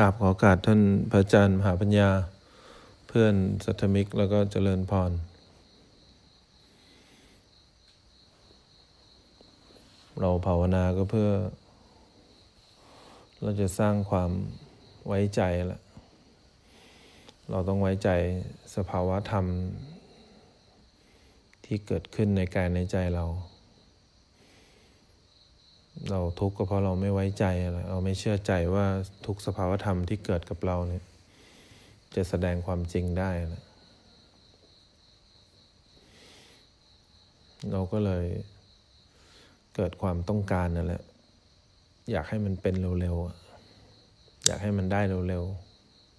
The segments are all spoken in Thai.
กราบขอกาสท่านพระอาจารย์มหาปัญญา เพื่อนสัทธมิกแล้วก็เจริญพร เราภาวนาก็เพื่อ เราจะสร้างความไว้ใจละเราต้องไว้ใจสภาวะธรรมที่เกิดขึ้นในกายในใจเรา เราทุกข์ก็เพราะเราไม่ไว้ใจอะไรเราไม่เชื่อใจว่าทุกสภาวธรรมที่เกิดกับเราเนี่ย จะแสดงความจริงได้นะเราก็เลยเกิดความต้องการนั่นแหละ อยากให้มันเป็นเร็วๆอยากให้มันได้เร็ว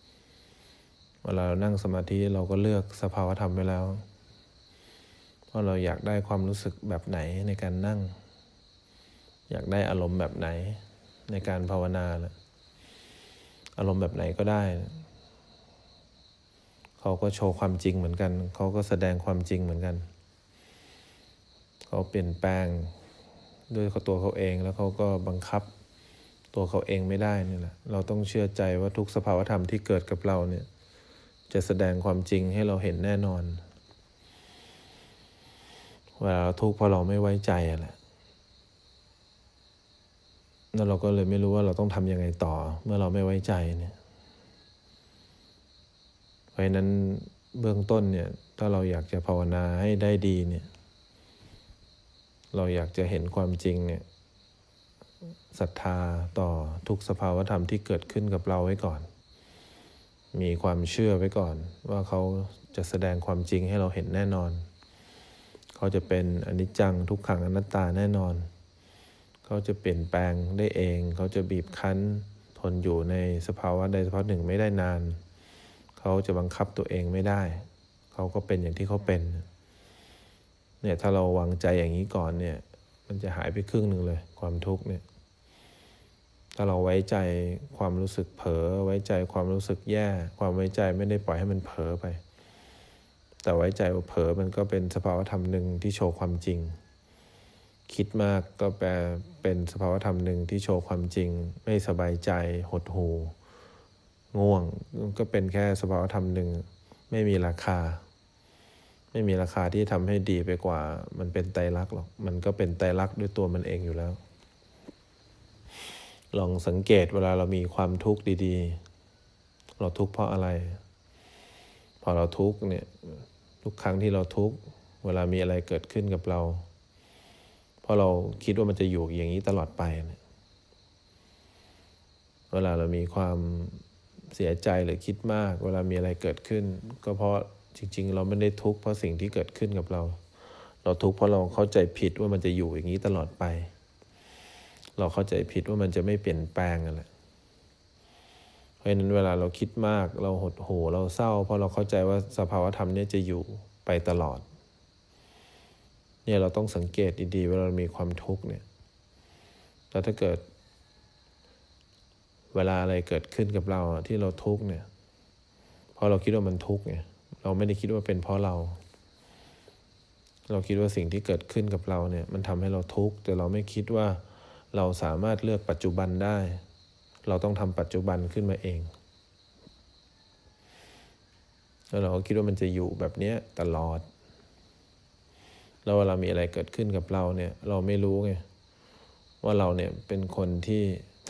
ๆเวลาเรานั่งสมาธิเราก็เลือกสภาวธรรมไปแล้ว เพราะเราอยากได้ความรู้สึกแบบไหนในการนั่ง อยากได้อารมณ์แบบไหนในการภาวนานะอารมณ์แบบไหนก็ได้เขาก็โชว์ความจริงเหมือนกัน เขาก็แสดงความจริงเหมือนกัน เขาเปลี่ยนแปลงด้วยตัวเขาเองแล้วเขาก็บังคับตัวเขาเองไม่ได้นี่แหละ เราต้องเชื่อใจว่าทุกสภาวธรรมที่เกิดกับเราเนี่ย จะแสดงความจริงให้เราเห็นแน่นอนเวลาเราทุกข์เพราะเราไม่ไว้ใจแหละ แล้วเราก็เลยไม่รู้ว่าเราต้องทำยังไงต่อ เมื่อเราไม่ไว้ใจเนี่ยเพราะนั้นเบื้องต้นเนี่ย ถ้าเราอยากจะภาวนาให้ได้ดีเนี่ย เราอยากจะเห็นความจริงเนี่ยศรัทธาต่อทุกสภาวธรรมที่เกิดขึ้นกับเราไว้ก่อน มีความเชื่อไว้ก่อน ว่าเขาจะแสดงความจริงให้เราเห็นแน่นอน เขาจะเป็นอนิจจังทุกขังอนัตตาแน่นอน เขาจะเปลี่ยนแปลงได้เอง เขาจะบีบคั้น ทนอยู่ในสภาวะใดสภาวะหนึ่งไม่ได้นาน เขาจะบังคับตัวเองไม่ได้ เขาก็เป็นอย่างที่เขาเป็น เนี่ยถ้าเราวางใจอย่างนี้ก่อนเนี่ย มันจะหายไปครึ่งหนึ่งเลย ความทุกข์เนี่ย ถ้าเราไว้ใจความรู้สึกเผลอไว้ใจความรู้สึกแย่ ความไว้ใจไม่ได้ปล่อยให้มันเผลอไป แต่ไว้ใจว่าเผลอมันก็เป็นสภาวะธรรมหนึ่งที่โชว์ความจริง คิดมากก็แปลเป็นสภาวธรรมหนึ่งที่โชว์ความจริง ไม่สบายใจหดหูง่วง ก็เป็นแค่สภาวธรรมหนึ่งไม่มีราคา ไม่มีราคาที่ทำให้ดีไปกว่า มันเป็นไตรลักษณ์หรอก มันก็เป็นไตรลักษณ์ด้วยตัวมันเองอยู่แล้ว ลองสังเกตเวลาเรามีความทุกข์ดี ๆ เราทุกข์เพราะอะไร พอเราทุกข์เนี่ยทุกครั้งที่เราทุกข์เวลามีอะไรเกิดขึ้นกับเรา เพราะเราคิดว่ามันจะอยู่อย่างนี้ตลอดไปเนี่ยเวลาเรามีความเสียใจหรือคิดมาก เวลามีอะไรเกิดขึ้น ก็เพราะจริง ๆ เราไม่ได้ทุกข์เพราะสิ่งที่เกิดขึ้นกับเรา เราทุกข์เพราะเราเข้าใจผิดว่ามันจะอยู่อย่างนี้ตลอดไป เราเข้าใจผิดว่ามันจะไม่เปลี่ยนแปลงอะไรเพราะฉะนั้นเวลาเราคิดมาก เราหดหู่เราเศร้า เพราะเราเข้าใจว่าสภาวธรรมนี้จะอยู่ไปตลอด เนี่ยเราต้องสังเกตดีๆเวลาเรามีความทุกข์เนี่ยแล้วถ้าเกิด เวลาอะไรเกิดขึ้นกับเราที่เราทุกข์เนี่ยพอเราคิดว่ามันทุกข์ไงเราไม่ได้คิดว่าเป็นเพราะเรา เราคิดว่าสิ่งที่เกิดขึ้นกับเราเนี่ย มันทำให้เราทุกข์แต่เราไม่คิดว่าเราสามารถเลือกปัจจุบันได้ เราต้องทำปัจจุบันขึ้นมาเองแล้วเราก็คิดว่ามันจะอยู่แบบนี้ตลอด แล้วเวลามีอะไรเกิดขึ้นกับเราเนี่ยเราไม่รู้ไงว่าเราเนี่ยเป็นคนที่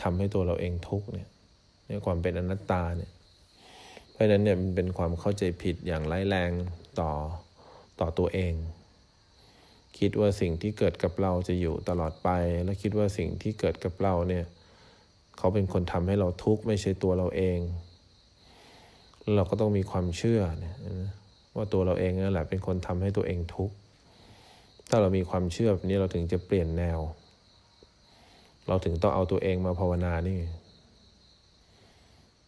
ทำให้ตัวเราเองทุกข์เนี่ยในความเป็นอนัตตาเนี่ยเพราะฉะนั้นเนี่ยมันเป็นความเข้าใจผิดอย่างร้ายแรงต่อต่อตัวเอง คิดว่าสิ่งที่เกิดกับเราจะอยู่ตลอดไป และคิดว่าสิ่งที่เกิดกับเราเนี่ยเขาเป็นคนทำให้เราทุกข์ไม่ใช่ตัวเราเอง เราก็ต้องมีความเชื่อเนี่ยว่าตัวเราเองนั่นแหละเป็นคนทำให้ตัวเองทุกข์ ถ้าเรามีความเชื่อแบบนี้เราถึงจะเปลี่ยนแนว เราถึงต้องเอาตัวเองมาภาวนานี่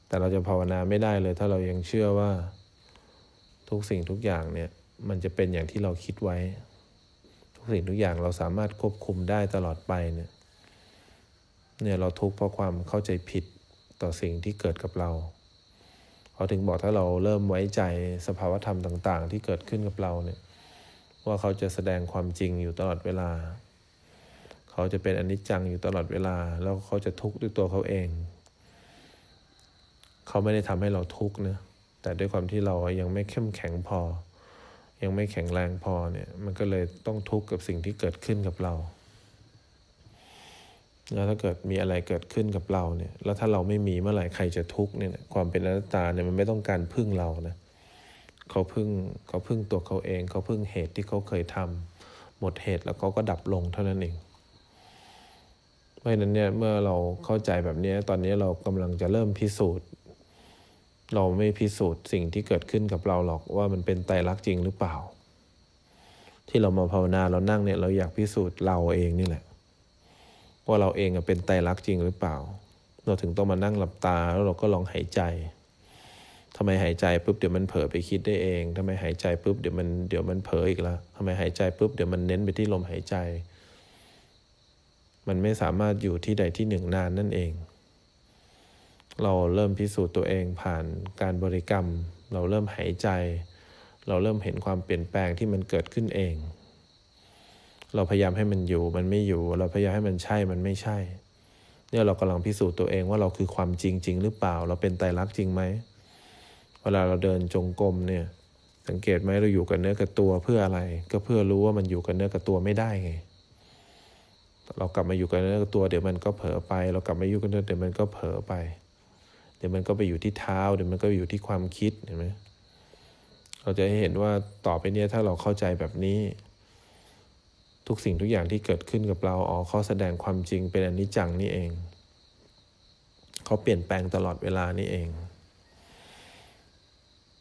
แต่เราจะภาวนาไม่ได้เลย ถ้าเรายังเชื่อว่าทุกสิ่งทุกอย่างเนี่ยมันจะเป็นอย่างที่เราคิดไว้ ทุกสิ่งทุกอย่างเราสามารถควบคุมได้ตลอดไปเนี่ยเนี่ยเราทุกข์เพราะความเข้าใจผิดต่อสิ่งที่เกิดกับเราเขาถึงบอกถ้าเราเริ่มไว้ใจสภาวธรรมต่าง ๆ ที่เกิดขึ้นกับเราเนี่ย ว่าเขาจะแสดงความจริงอยู่ตลอดเวลา เขาจะเป็นอนิจจังอยู่ตลอดเวลา แล้วเขาจะทุกข์ด้วยตัวเขาเอง เขาไม่ได้ทำให้เราทุกข์นะแต่ด้วยความที่เรายังไม่เข้มแข็งพอ ยังไม่แข็งแรงพอเนี่ย มันก็เลยต้องทุกข์กับสิ่งที่เกิดขึ้นกับเราแล้วถ้าเกิดมีอะไรเกิดขึ้นกับเราเนี่ย แล้วถ้าเราไม่มีเมื่อไหร่ใครจะทุกข์เนี่ย ความเป็นอนัตตาเนี่ยมันไม่ต้องการพึ่งเรานะ เขาพึ่งเขาพึ่งตัวเขาเองเขาพึ่งเหตุที่เขาเคยทำหมดเหตุแล้วเขาก็ดับลงเท่านั้นเองเพราะนั้นเนี่ยเมื่อเราเข้าใจแบบนี้ตอนนี้เรากำลังจะเริ่มพิสูจน์ เราไม่พิสูจน์สิ่งที่เกิดขึ้นกับเราหรอกว่ามันเป็นไตรลักษณ์จริงหรือเปล่า ที่เรามาภาวนาเรานั่งเนี่ยเราอยากพิสูจน์เราเองนี่แหละว่าเราเองเป็นไตรลักษณ์จริงหรือเปล่า เราถึงต้องมานั่งหลับตาแล้วเราก็ลองหายใจ ทำไมหายใจปุ๊บเดี๋ยวมันเผลอไปคิดได้เองทำไมหายใจปุ๊บเดี๋ยวมันเดี๋ยวมันเผลออีกล้วทำไมหายใจปุ๊บเดี๋ยวมันเน้นไปที่ลมหายใจ มันไม่สามารถอยู่ที่ใดที่หนึ่งนานนั่นเอง เราเริ่มพิสูจน์ตัวเองผ่านการบริกรรม เราเริ่มหายใจ เราเริ่มเห็นความเปลี่ยนแปลงที่มันเกิดขึ้นเอง เราพยายามให้มันอยู่มันไม่อยู่ เราพยายามให้มันใช่มันไม่ใช่ เนี่ยเรากำลังพิสูจน์ตัวเองว่าเราคือความจริงจริงหรือเปล่า เราเป็นไตรลักษณ์จริงไหม เวลาเราเดินจงกรมเนี่ย สังเกตไหมเราอยู่กับเนื้อกับตัวเพื่ออะไร ก็เพื่อรู้ว่ามันอยู่กับเนื้อกับตัวไม่ได้ไงเรากลับมาอยู่กับเนื้อกับตัวเดี๋ยวมันก็เผลอไป เรากลับมาอยู่กับเนื้อเดี๋ยวมันก็เผลอไป เดี๋ยวมันก็ไปอยู่ที่เท้า เดี๋ยวมันก็อยู่ที่ความคิดเห็นไหมเราจะเห็นว่าต่อไปเนี้ยถ้าเราเข้าใจแบบนี้ ทุกสิ่งทุกอย่างที่เกิดขึ้นกับเราอ๋อเขาแสดงความจริงเป็นอนิจจังนี่เองเขาเปลี่ยนแปลงตลอดเวลานี่เอง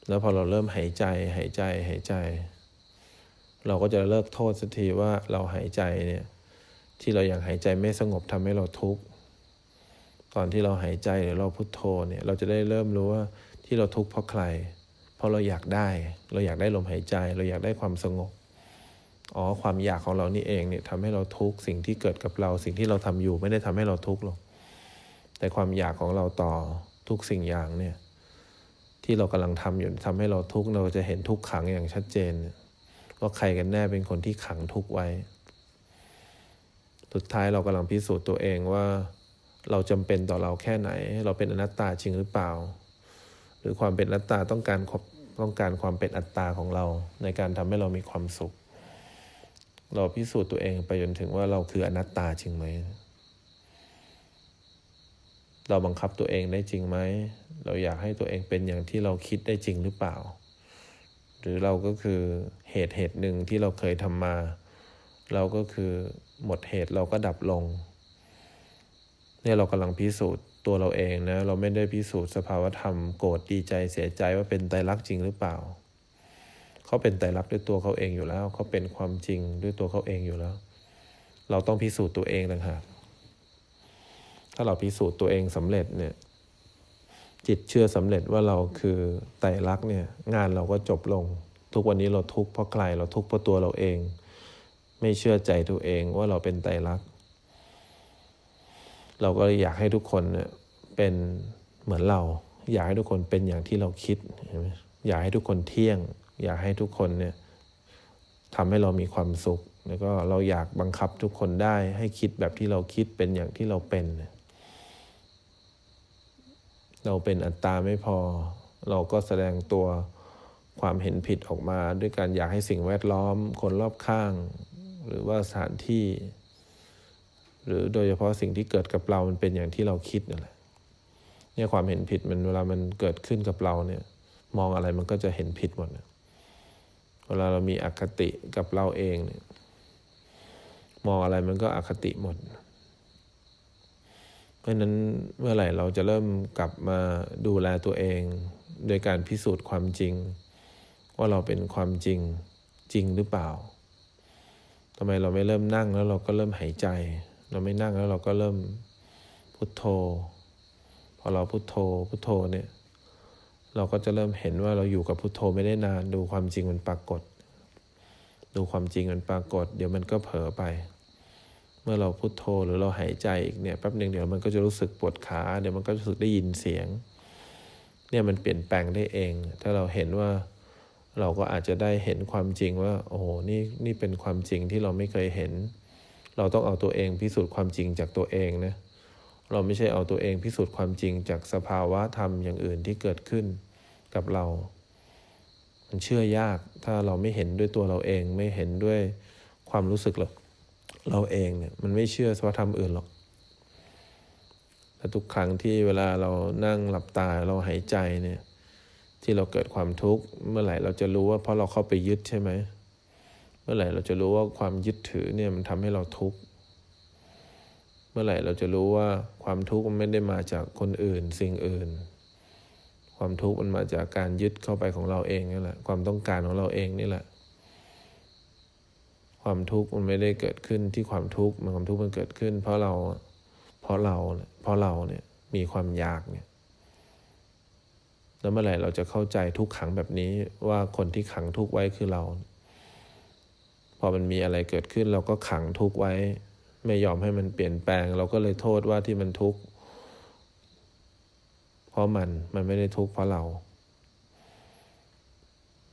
แล้วพอเราเริ่มหายใจหายใจหายใจ เราก็จะเลิกโทษสักทีว่าเราหายใจเนี่ยที่เราอยากหายใจไม่สงบทำให้เราทุกข์ตอนที่เราหายใจหรือเราพุโทโธเนี่ยเราจะได้เริ่มรู้ว่าที่เราทุกข์เพราะใคร เพราะเราอยากได้ เราอยากได้ลมหายใจ เราอยากได้ความสงบอ๋อความอยากของเรานี่เองเนี่ยทำให้เราทุกข์สิ่งที่เกิดกับเรา สิ่งที่เราทำอยู่ไม่ได้ทำให้เราทุกข์หรอกแต่ความอยากของเราต่อทุกสิ่งอย่างเนี่ย ที่เรากำลังทำอยู่ทำให้เราทุกข์เราจะเห็นทุกขังอย่างชัดเจน ว่าใครกันแน่เป็นคนที่ขังทุกข์ไว้ สุดท้ายเรากำลังพิสูจน์ตัวเองว่า เราจำเป็นต่อเราแค่ไหน เราเป็นอนัตตาจริงหรือเปล่า หรือความเป็นอนัตตาต้องการต้องการความเป็นอัตตาของเรา ในการทำให้เรามีความสุข เราพิสูจน์ตัวเองไปจนถึงว่าเราคืออนัตตาจริงไหม เราบังคับตัวเองได้จริงไหม เราอยากให้ตัวเองเป็นอย่างที่เราคิดได้จริงหรือเปล่า หรือเราก็คือเหตุเหตุหนึ่งที่เราเคยทำมา เราก็คือหมดเหตุเราก็ดับลง เนี่ยเรากำลังพิสูจน์ตัวเราเองนะ เราไม่ได้พิสูจน์สภาวธรรมโกรธดีใจเสียใจว่าเป็นไตรลักษณ์จริงหรือเปล่า เขาเป็นไตรลักษณ์ด้วยตัวเขาเองอยู่แล้ว เขาเป็นความจริงด้วยตัวเขาเองอยู่แล้ว เราต้องพิสูจน์ตัวเองต่างหาก ถ้าเราพิสูจน์ตัวเองสำเร็จเนี่ยจิตเชื่อสำเร็จว่าเราคือไตรลักษณ์เนี่ยงานเราก็จบลง ทุกวันนี้เราทุกข์เพราะใครเราทุกข์เพราะตัวเราเอง ไม่เชื่อใจตัวเองว่าเราเป็นไตรลักษณ์เราก็อยากให้ทุกคนเนี่ยเป็นเหมือนเรา อยากให้ทุกคนเป็นอย่างที่เราคิดอยากให้ทุกคนเที่ยง อยากให้ทุกคนเนี่ยทำให้เรามีความสุข แล้วก็เราอยากบังคับทุกคนได้ให้คิดแบบที่เราคิดเป็นอย่างที่เราเป็นเเราเป็นอัตตาไม่พอ เราก็แสดงตัวความเห็นผิดออกมา ด้วยการอยากให้สิ่งแวดล้อม คนรอบข้าง หรือว่าสถานที่ หรือโดยเฉพาะสิ่งที่เกิดกับเรามันเป็นอย่างที่เราคิดนั่นแหละเนี่ยความเห็นผิดมันเวลามันเกิดขึ้นกับเราเนี่ย มองอะไรมันก็จะเห็นผิดหมดเวลาเรามีอคติกับเราเองเนี่ยมองอะไรมันก็อคติหมด เพราะนั้นเมื่อไหร่เราจะเริ่มกลับมาดูแลตัวเอง โดยการพิสูจน์ความจริง ว่าเราเป็นความจริงจริงหรือเปล่าทำไมเราไม่เริ่มนั่งแล้วเราก็เริ่มหายใจ เราไม่นั่งแล้วเราก็เริ่มพุทโธ พอเราพุทโธพุทโธเนี่ย เราก็จะเริ่มเห็นว่าเราอยู่กับพุทโธไม่ได้นาน ดูความจริงมันปรากฏ ดูความจริงมันปรากฏ เดี๋ยวมันก็เผลอไป เมื่อเราพุโทโธหรือเราหายใจอีกเนี่ยแป๊บหนึ่งเดี๋ยวมันก็จะรู้สึกปวดขาเดี๋ยวมันก็รู้สึกได้ยินเสียง เนี่ยมันเปลี่ยนแปลงได้เอง ถ้าเราเห็นว่าเราก็อาจจะได้เห็นความจริงว่า โอ้โหนี่นี่เป็นความจริงที่เราไม่เคยเห็น เราต้องเอาตัวเองพิสูจน์ความจริงจากตัวเองนะเราไม่ใช่เอาตัวเองพิสูจน์ความจริงจากสภาวะธรรมอย่างอื่นที่เกิดขึ้นกับเรา มันเชื่อยากถ้าเราไม่เห็นด้วยตัวเราเองไม่เห็นด้วยความรู้สึกเรา เราเองเนี่ยมันไม่เชื่อสภาวธรรมอื่นหรอกแต่ทุกครั้งที่เวลาเรานั่งหลับตาเราหายใจเนี่ย ที่เราเกิดความทุกข์เมื่อไหร่เราจะรู้ว่าเพราะเราเข้าไปยึดใช่ไหมเมื่อไหร่เราจะรู้ว่าความยึดถือเนี่ยมันทำให้เราทุกข์เมื่อไหร่เราจะรู้ว่าความทุกข์มันไม่ได้มาจากคนอื่นสิ่งอื่น ความทุกข์มันมาจากการยึดเข้าไปของเราเองนี่แหละ ความต้องการของเราเองนี่แหละ ความทุกข์มันไม่ได้เกิดขึ้นที่ความทุกข์มันความทุกข์มันเกิดขึ้น เพราะเราเพราะเราเพราะเราเนี่ยมีความอยากเนี่ยแล้วเมื่อไหร่เราจะเข้าใจทุกขังแบบนี้ว่าคนที่ขังทุกไว้คือเรา พอมันมีอะไรเกิดขึ้น เราก็ขังทุกไว้ ไม่ยอมให้มันเปลี่ยนแปลง เราก็เลยโทษว่าที่มันทุกข์เพราะมันมันไม่ได้ทุกข์เพราะเรา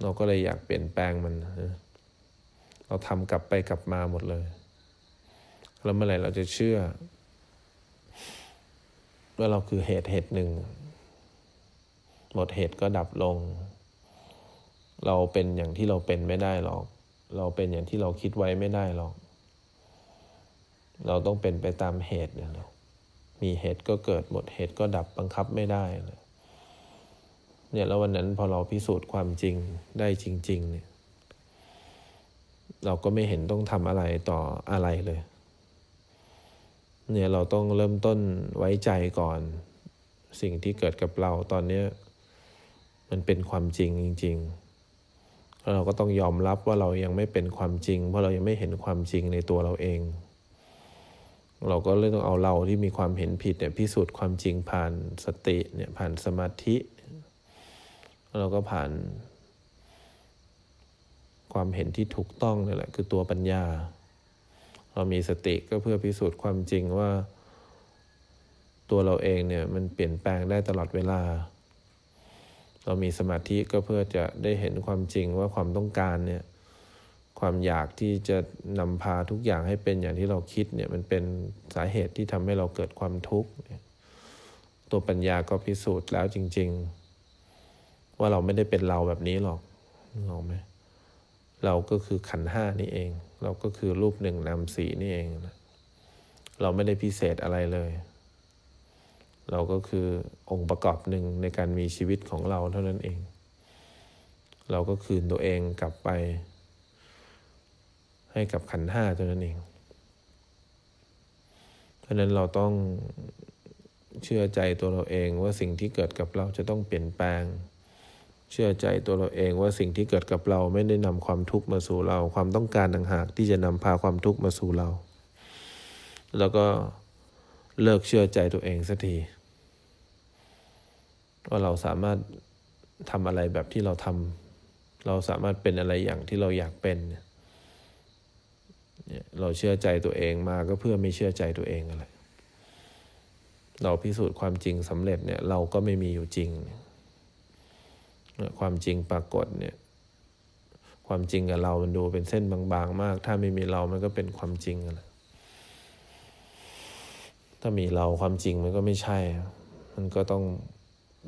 เราก็เลยอยากเปลี่ยนแปลงมัน เราทำกลับไปกลับมาหมดเลย แล้วเมื่อไหร่เราจะเชื่อว่าเราคือเหตุเหตุหนึ่ง หมดเหตุก็ดับลง เราเป็นอย่างที่เราเป็นไม่ได้หรอก เราเป็นอย่างที่เราคิดไว้ไม่ได้หรอก เราต้องเป็นไปตามเหตุเนี่ยนะมีเหตุก็เกิดหมดเหตุก็ดับบังคับไม่ได้เนี่ยแล้ววันนั้นพอเราพิสูจน์ความจริงได้จริง ๆ เนี่ย เราก็ไม่เห็นต้องทำอะไรต่ออะไรเลย เนี่ยเราต้องเริ่มต้นไว้ใจก่อน สิ่งที่เกิดกับเราตอนนี้มันเป็นความจริงจริงๆเราก็ต้องยอมรับว่าเรายังไม่เป็นความจริง เพราะเรายังไม่เห็นความจริงในตัวเราเอง เราก็เลยต้องเอาเราที่มีความเห็นผิดเนี่ยพิสูจน์ความจริงผ่านสติเนี่ยผ่านสมาธิ เราก็ผ่าน ความเห็นที่ถูกต้องนี่แหละคือตัวปัญญา เรามีสติก็เพื่อพิสูจน์ความจริงว่า ตัวเราเองเนี่ยมันเปลี่ยนแปลงได้ตลอดเวลา เรามีสมาธิก็เพื่อจะได้เห็นความจริงว่าความต้องการเนี่ยความอยากที่จะนำพาทุกอย่างให้เป็นอย่างที่เราคิดเนี่ยมันเป็นสาเหตุที่ทำให้เราเกิดความทุกข์ตัวปัญญาก็พิสูจน์แล้วจริง ๆ ว่าเราไม่ได้เป็นเราแบบนี้หรอกนึกออกไหม เราก็คือขันห้านี่เอง เราก็คือรูปหนึ่งนามสีนี่เองนะเราไม่ได้พิเศษอะไรเลย เราก็คือองค์ประกอบหนึ่งในการมีชีวิตของเราเท่านั้นเอง เราก็คืนตัวเองกลับไป ให้กับขันห้าตัวนั้นเอง เพราะนั้นเราต้องเชื่อใจตัวเราเองว่าสิ่งที่เกิดกับเราจะต้องเปลี่ยนแปลง เชื่อใจตัวเราเองว่าสิ่งที่เกิดกับเราไม่ได้นำความทุกข์มาสู่เรา ความต้องการต่างหากที่จะนำพาความทุกข์มาสู่เรา แล้วก็เลิกเชื่อใจตัวเองสักทีว่าเราสามารถทำอะไรแบบที่เราทำเราสามารถเป็นอะไรอย่างที่เราอยากเป็นเนี่ยเราเชื่อใจตัวเองมาก็เพื่อไม่เชื่อใจตัวเองอะไรเราพิสูจน์ความจริงสำเร็จเนี่ย เราก็ไม่มีอยู่จริง ความจริงปรากฏเนี่ย ความจริงกับเรามันดูเป็นเส้นบางๆ มาก ถ้าไม่มีเรามันก็เป็นความจริงอะไรถ้ามีเราความจริงมันก็ไม่ใช่ มันก็ต้อง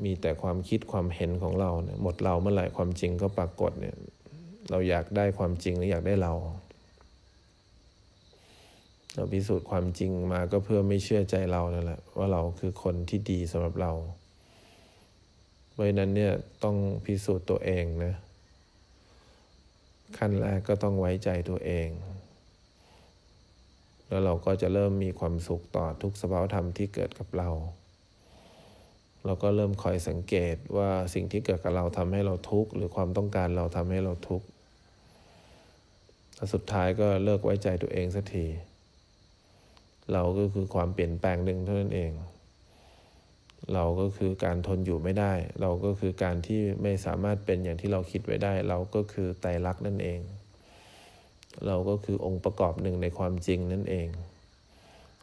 มีแต่ความคิดความเห็นของเราเนี่ยหมดเราเมื่อไหร่ความจริงก็ปรากฏเนี่ย เราอยากได้ความจริงหรืออยากได้เรา เราพิสูจน์ความจริงมาก็เพื่อไม่เชื่อใจเรานั่นแหละว่าเราคือคนที่ดีสำหรับเรา เพราะนั้นเนี่ยต้องพิสูจน์ตัวเองนะ ขั้นแรกก็ต้องไว้ใจตัวเอง แล้วเราก็จะเริ่มมีความสุขต่อทุกสภาวธรรมที่เกิดกับเรา เราก็เริ่มคอยสังเกตว่าสิ่งที่เกิดกับเราทำให้เราทุกข์หรือความต้องการเราทำให้เราทุกข์สุดท้ายก็เลิกไว้ใจตัวเองสักที เราก็คือความเปลี่ยนแปลงหนึ่งเท่านั้นเอง เราก็คือการทนอยู่ไม่ได้ เราก็คือการที่ไม่สามารถเป็นอย่างที่เราคิดไว้ได้ เราก็คือไตรลักษณ์นั่นเอง เราก็คือองค์ประกอบหนึ่งในความจริงนั่นเอง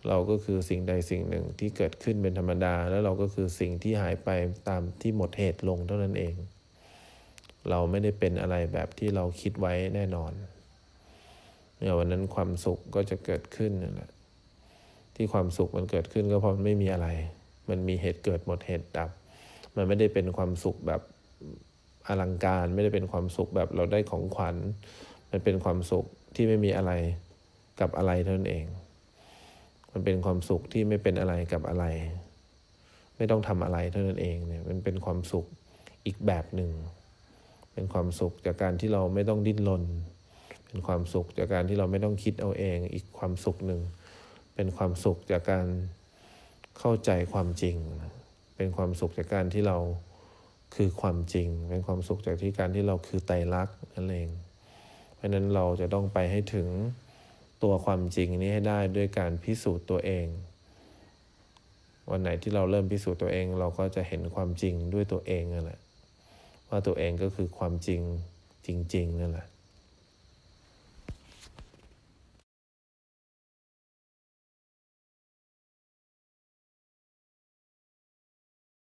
เราก็คือสิ่งใดสิ่งหนึ่งที่เกิดขึ้นเป็นธรรมดา แล้วเราก็คือสิ่งที่หายไปตามที่หมดเหตุลงเท่านั้นเอง เราไม่ได้เป็นอะไรแบบที่เราคิดไว้แน่นอนเนี่ยวันนั้นความสุขก็จะเกิดขึ้นนั่นแหละที่ความสุขมันเกิดขึ้นก็เพราะมันไม่มีอะไร มันมีเหตุเกิดหมดเหตุดับ มันไม่ได้เป็นความสุขแบบอลังการไม่ได้เป็นความสุขแบบเราได้ของขวัญ มันเป็นความสุขที่ไม่มีอะไรกับอะไรเท่านั้นเอง มันเป็นความสุขที่ไม่เป็นอะไรกับอะไร ไม่ต้องทำอะไรเท่านั้นเองเนี่ยมันเป็นความสุขอีกแบบหนึ่ง เป็นความสุขจากการที่เราไม่ต้องดิ้นรน เป็นความสุขจากการที่เราไม่ต้องคิดเอาเอง อีกความสุขหนึ่ง เป็นความสุขจากการ เข้าใจความจริง เป็นความสุขจากการที่เราคือความจริง เป็นความสุขจากที่การที่เราคือไตรลักษณ์นั่นเอง เพราะนั้นเราจะต้องไปให้ถึงตัวความจริงนี้ให้ได้ด้วยการพิสูจน์ตัวเอง วันไหนที่เราเริ่มพิสูจน์ตัวเอง เราก็จะเห็นความจริงด้วยตัวเองนั่นแหละว่าตัวเองก็คือความจริงจริง ๆ นั่นแหละ